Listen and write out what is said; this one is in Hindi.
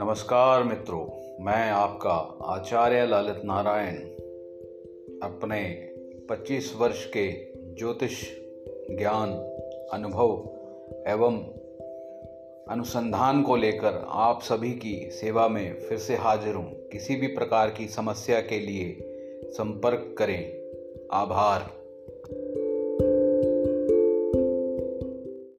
नमस्कार मित्रों, मैं आपका आचार्य ललित नारायण, अपने 25 वर्ष के ज्योतिष, ज्ञान, अनुभव एवं अनुसंधान को लेकर आप सभी की सेवा में फिर से हाजिर हूँ। किसी भी प्रकार की समस्या के लिए संपर्क करें। आभार।